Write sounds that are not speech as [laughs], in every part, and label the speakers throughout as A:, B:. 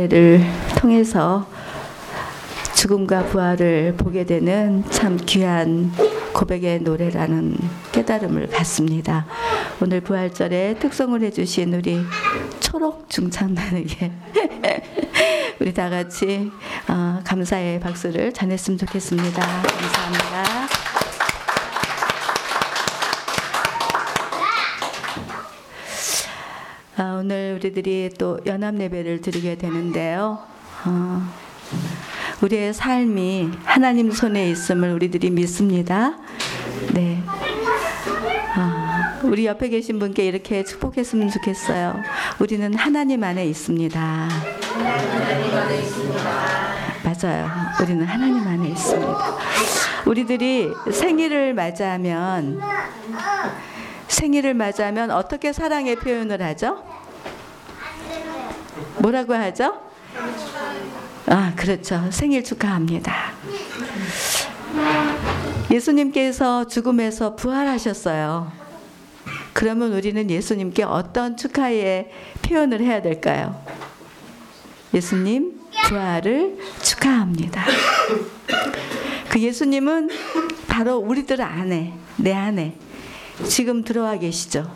A: 를 통해서 죽음과 부활을 보게 되는 참 귀한 고백의 노래라는 깨달음을 갖습니다. 오늘 부활절에 특성을 해주신 우리 초록 중창단에게 [laughs] 우리 다 같이 어, 감사의 박수를 전했으면 좋겠습니다. 감사합니다. 아, 오늘 우리들이 또 연합 예배를 드리게 되는데요. 어, 우리의 삶이 하나님 손에 있음을 우리들이 믿습니다. 네. 아, 우리 옆에 계신 분께 이렇게 축복했으면 좋겠어요. 우리는 하나님 안에 있습니다. 맞아요. 우리는 하나님 안에 있습니다. 우리들이 생일을 맞이하면 생일을 맞이하면 어떻게 사랑의 표현을 하죠? 뭐라고 하죠? 아, 그렇죠. 생일 축하합니다. 예수님께서 죽음에서 부활하셨어요. 그러면 우리는 예수님께 어떤 축하의 표현을 해야 될까요? 예수님 부활을 축하합니다. 그 예수님은 바로 우리들 안에, 내 안에 지금 들어와 계시죠.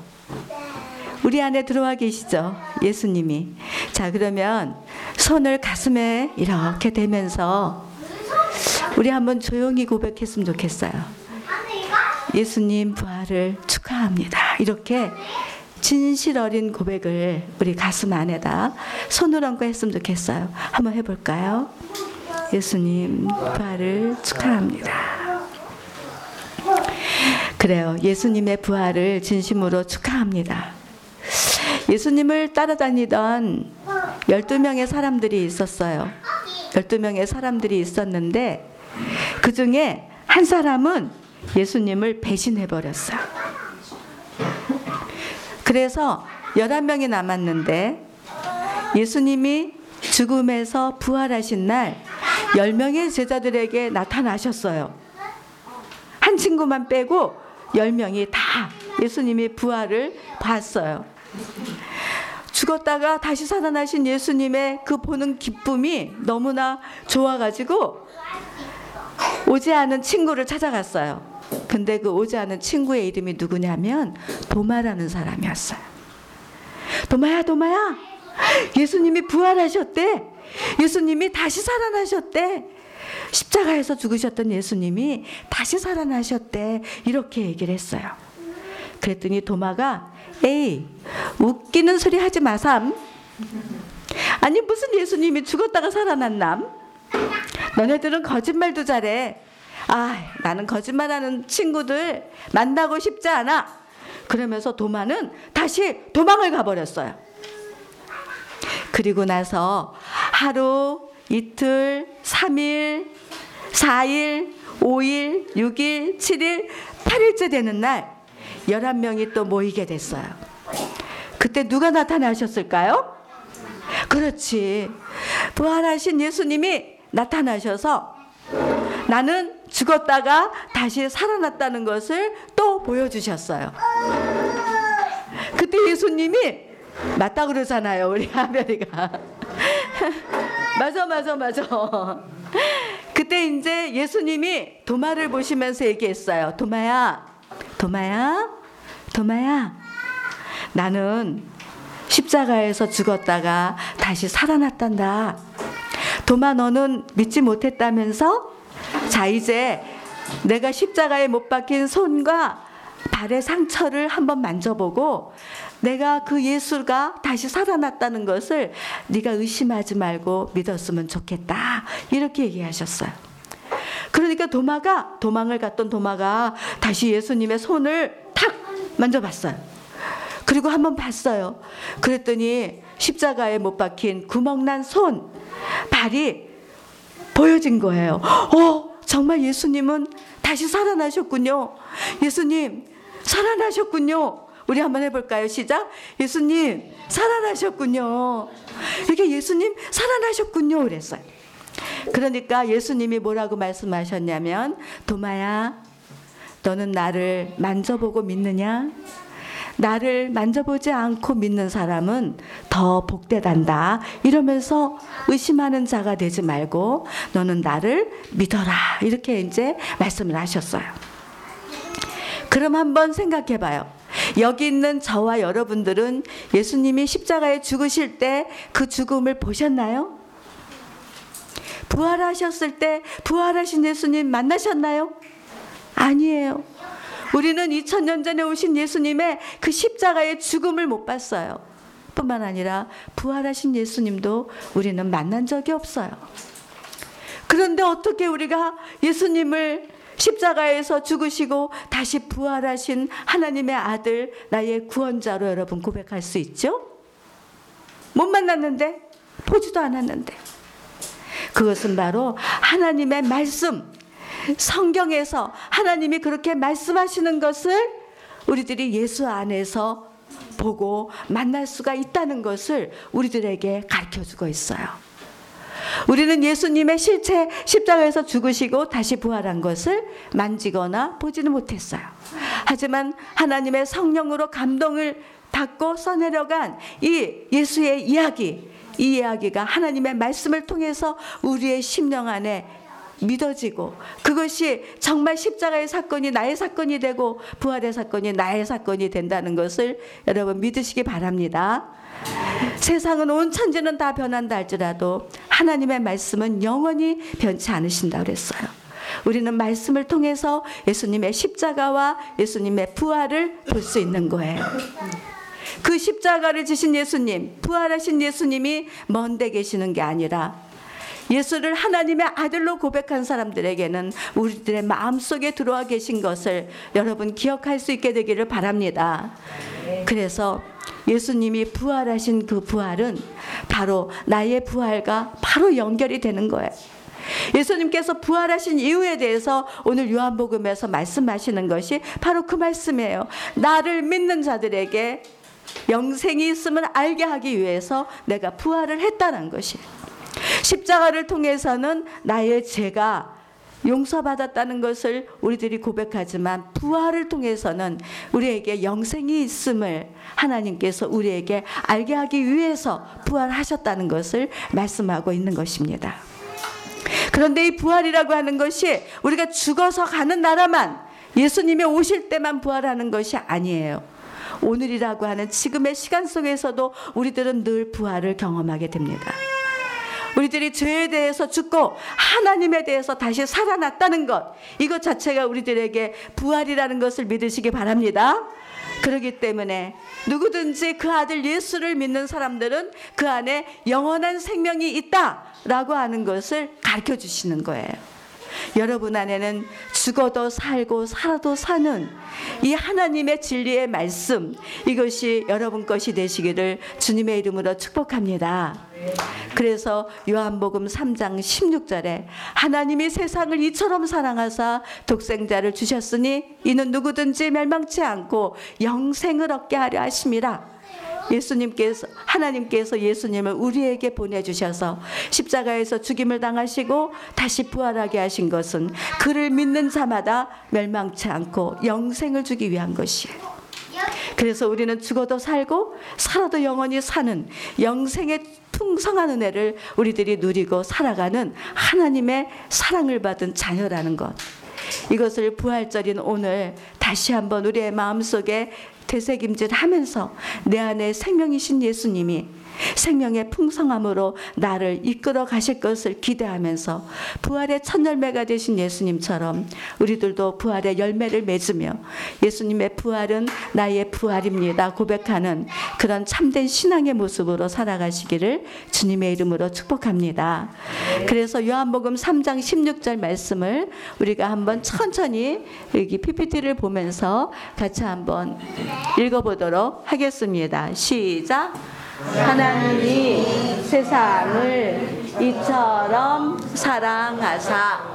A: 우리 안에 들어와 계시죠. 예수님이. 자, 그러면 손을 가슴에 이렇게 대면서 우리 한번 조용히 고백했으면 좋겠어요. 예수님 부활을 축하합니다. 이렇게 진실 어린 고백을 우리 가슴 안에다 손을 얹고 했으면 좋겠어요. 한번 해볼까요? 예수님 부활을 축하합니다. 그래요. 예수님의 부활을 진심으로 축하합니다. 예수님을 따라다니던 12명의 사람들이 있었어요. 12명의 사람들이 있었는데 그 중에 한 사람은 예수님을 배신해 버렸어요. 그래서 11명이 남았는데 예수님이 죽음에서 부활하신 날 10명의 제자들에게 나타나셨어요. 한 친구만 빼고 10명이 다 예수님이 부활을 봤어요. 죽었다가 다시 살아나신 예수님의 그 보는 기쁨이 너무나 좋아가지고 오지 않은 친구를 찾아갔어요. 근데 그 오지 않은 친구의 이름이 누구냐면 도마라는 사람이었어요. 도마야, 도마야. 예수님이 부활하셨대. 예수님이 다시 살아나셨대. 십자가에서 죽으셨던 예수님이 다시 살아나셨대. 이렇게 얘기를 했어요. 그랬더니 도마가 에이 웃기는 소리 하지 마삼. 아니 무슨 예수님이 죽었다가 살아났남? 너네들은 거짓말도 잘해. 아 나는 거짓말하는 친구들 만나고 싶지 않아. 그러면서 도마는 다시 도망을 가버렸어요. 그리고 나서 하루, 이틀, 3일, 4일, 5일, 6일, 7일, 8일째 되는 날 11명이 또 모이게 됐어요. 그때 누가 나타나셨을까요? 그렇지. 부활하신 예수님이 나타나셔서 나는 죽었다가 다시 살아났다는 것을 또 보여주셨어요. 그때 예수님이 맞다 그러잖아요, 우리 하별이가. [laughs] 맞아, 맞아, 맞아. 그때 이제 예수님이 도마를 보시면서 얘기했어요. 도마야, 도마야, 도마야. 나는 십자가에서 죽었다가 다시 살아났단다. 도마 너는 믿지 못했다면서? 자, 이제 내가 십자가에 못 박힌 손과 발의 상처를 한번 만져보고 내가 그 예수가 다시 살아났다는 것을 네가 의심하지 말고 믿었으면 좋겠다. 이렇게 얘기하셨어요. 그러니까 도마가 도망을 갔던 도마가 다시 예수님의 손을 탁 만져봤어요. 그리고 한번 봤어요. 그랬더니 십자가에 못 박힌 구멍난 손, 발이 보여진 거예요. 어, 정말 예수님은 다시 살아나셨군요. 예수님, 살아나셨군요. 우리 한번 해볼까요? 시작. 예수님, 살아나셨군요. 이게 예수님, 살아나셨군요. 그랬어요. 그러니까 예수님이 뭐라고 말씀하셨냐면, 도마야, 너는 나를 만져보고 믿느냐? 나를 만져보지 않고 믿는 사람은 더 복되단다. 이러면서 의심하는 자가 되지 말고 너는 나를 믿어라. 이렇게 이제 말씀을 하셨어요. 그럼 한번 생각해 봐요. 여기 있는 저와 여러분들은 예수님이 십자가에 죽으실 때 그 죽음을 보셨나요? 부활하셨을 때 부활하신 예수님 만나셨나요? 아니에요. 우리는 2000년 전에 오신 예수님의 그 십자가의 죽음을 못 봤어요. 뿐만 아니라 부활하신 예수님도 우리는 만난 적이 없어요. 그런데 어떻게 우리가 예수님을 십자가에서 죽으시고 다시 부활하신 하나님의 아들, 나의 구원자로 여러분 고백할 수 있죠? 못 만났는데, 보지도 않았는데. 그것은 바로 하나님의 말씀, 성경에서 하나님이 그렇게 말씀하시는 것을 우리들이 예수 안에서 보고 만날 수가 있다는 것을 우리들에게 가르쳐 주고 있어요. 우리는 예수님의 실체 십자가에서 죽으시고 다시 부활한 것을 만지거나 보지는 못했어요. 하지만 하나님의 성령으로 감동을 받고 써내려간 이 예수의 이야기, 이 이야기가 하나님의 말씀을 통해서 우리의 심령 안에 믿어지고 그것이 정말 십자가의 사건이 나의 사건이 되고 부활의 사건이 나의 사건이 된다는 것을 여러분 믿으시기 바랍니다. 세상은 온 천지는 다 변한다 할지라도 하나님의 말씀은 영원히 변치 않으신다 그랬어요. 우리는 말씀을 통해서 예수님의 십자가와 예수님의 부활을 볼 수 있는 거예요. 그 십자가를 지신 예수님, 부활하신 예수님이 먼데 계시는 게 아니라 예수를 하나님의 아들로 고백한 사람들에게는 우리들의 마음속에 들어와 계신 것을 여러분 기억할 수 있게 되기를 바랍니다. 그래서 예수님이 부활하신 그 부활은 바로 나의 부활과 바로 연결이 되는 거예요. 예수님께서 부활하신 이유에 대해서 오늘 요한복음에서 말씀하시는 것이 바로 그 말씀이에요. 나를 믿는 자들에게 영생이 있음을 알게 하기 위해서 내가 부활을 했다는 것이. 십자가를 통해서는 나의 죄가 용서받았다는 것을 우리들이 고백하지만 부활을 통해서는 우리에게 영생이 있음을 하나님께서 우리에게 알게 하기 위해서 부활하셨다는 것을 말씀하고 있는 것입니다. 그런데 이 부활이라고 하는 것이 우리가 죽어서 가는 나라만 예수님이 오실 때만 부활하는 것이 아니에요. 오늘이라고 하는 지금의 시간 속에서도 우리들은 늘 부활을 경험하게 됩니다. 우리들이 죄에 대해서 죽고 하나님에 대해서 다시 살아났다는 것 이것 자체가 우리들에게 부활이라는 것을 믿으시기 바랍니다. 그렇기 때문에 누구든지 그 아들 예수를 믿는 사람들은 그 안에 영원한 생명이 있다라고 하는 것을 가르쳐 주시는 거예요. 여러분 안에는 죽어도 살고 살아도 사는 이 하나님의 진리의 말씀 이것이 여러분 것이 되시기를 주님의 이름으로 축복합니다. 그래서 요한복음 3장 16절에 하나님이 세상을 이처럼 사랑하사 독생자를 주셨으니 이는 누구든지 멸망치 않고 영생을 얻게 하려 하심이라. 예수님께서 하나님께서 예수님을 우리에게 보내 주셔서 십자가에서 죽임을 당하시고 다시 부활하게 하신 것은 그를 믿는 자마다 멸망치 않고 영생을 주기 위한 것이에요. 그래서 우리는 죽어도 살고 살아도 영원히 사는 영생의 풍성한 은혜를 우리들이 누리고 살아가는 하나님의 사랑을 받은 자녀라는 것. 이것을 부활절인 오늘 다시 한번 우리의 마음속에 되새김질 하면서 내 안에 생명이신 예수님이 생명의 풍성함으로 나를 이끌어 가실 것을 기대하면서 부활의 첫 열매가 되신 예수님처럼 우리들도 부활의 열매를 맺으며 예수님의 부활은 나의 부활입니다 고백하는 그런 참된 신앙의 모습으로 살아가시기를 주님의 이름으로 축복합니다. 그래서 요한복음 3장 16절 말씀을 우리가 한번 천천히 여기 PPT를 보면서 같이 한번 읽어보도록 하겠습니다. 시작. 하나님이 세상을 이처럼 사랑하사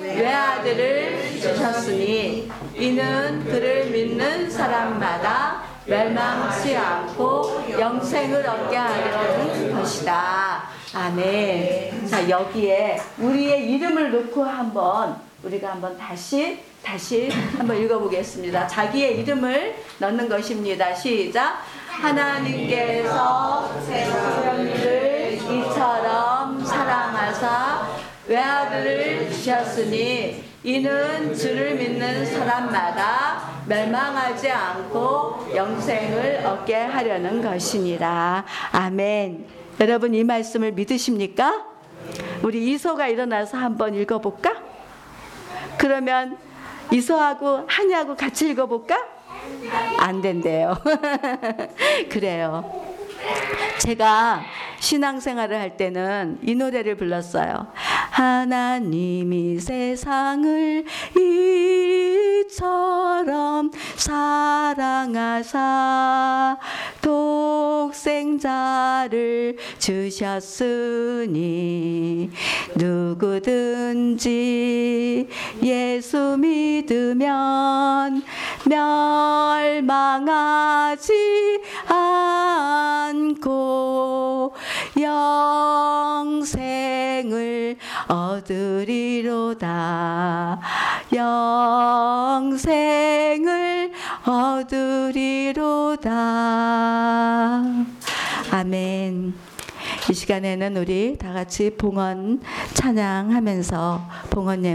A: 외아들을 주셨으니 이는 그를 믿는 사람마다 멸망치 않고 영생을 얻게 하려는 것이다. 아멘. 자, 여기에 우리의 이름을 넣고 한번 우리가 한번 다시 다시 한번 읽어보겠습니다. 자기의 이름을 넣는 것입니다. 시작. 하나님께서 세상을 이처럼 사랑하사 외아들을 주셨으니 이는 주를 믿는 사람마다 멸망하지 않고 영생을 얻게 하려는 것이니라. 아멘. 여러분 이 말씀을 믿으십니까? 우리 이소가 일어나서 한번 읽어볼까? 그러면 이소하고 한이하고 같이 읽어볼까? 안 된대요. [laughs] 그래요. 제가 신앙생활을 할 때는 이 노래를 불렀어요. 하나님이 세상을 이처럼 사랑하사 독생자를 주셨으니 누구든지 예수 믿으면 멸망하지 않고 영생을 얻으리로다. 영생을 얻으리로다. 아멘. 이 시간에는 우리 다 같이 봉헌 찬양하면서 봉헌 예